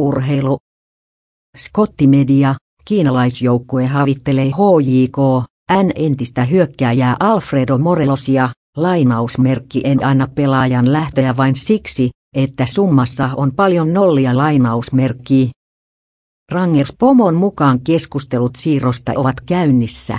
Urheilu. Skottimedia, kiinalaisjoukkue havittelee HJK, N entistä hyökkääjää Alfredo Morelosia, lainausmerkki en anna pelaajan lähtöä vain siksi, että summassa on paljon nollia lainausmerkki. Rangers Pomon mukaan keskustelut siirrosta ovat käynnissä.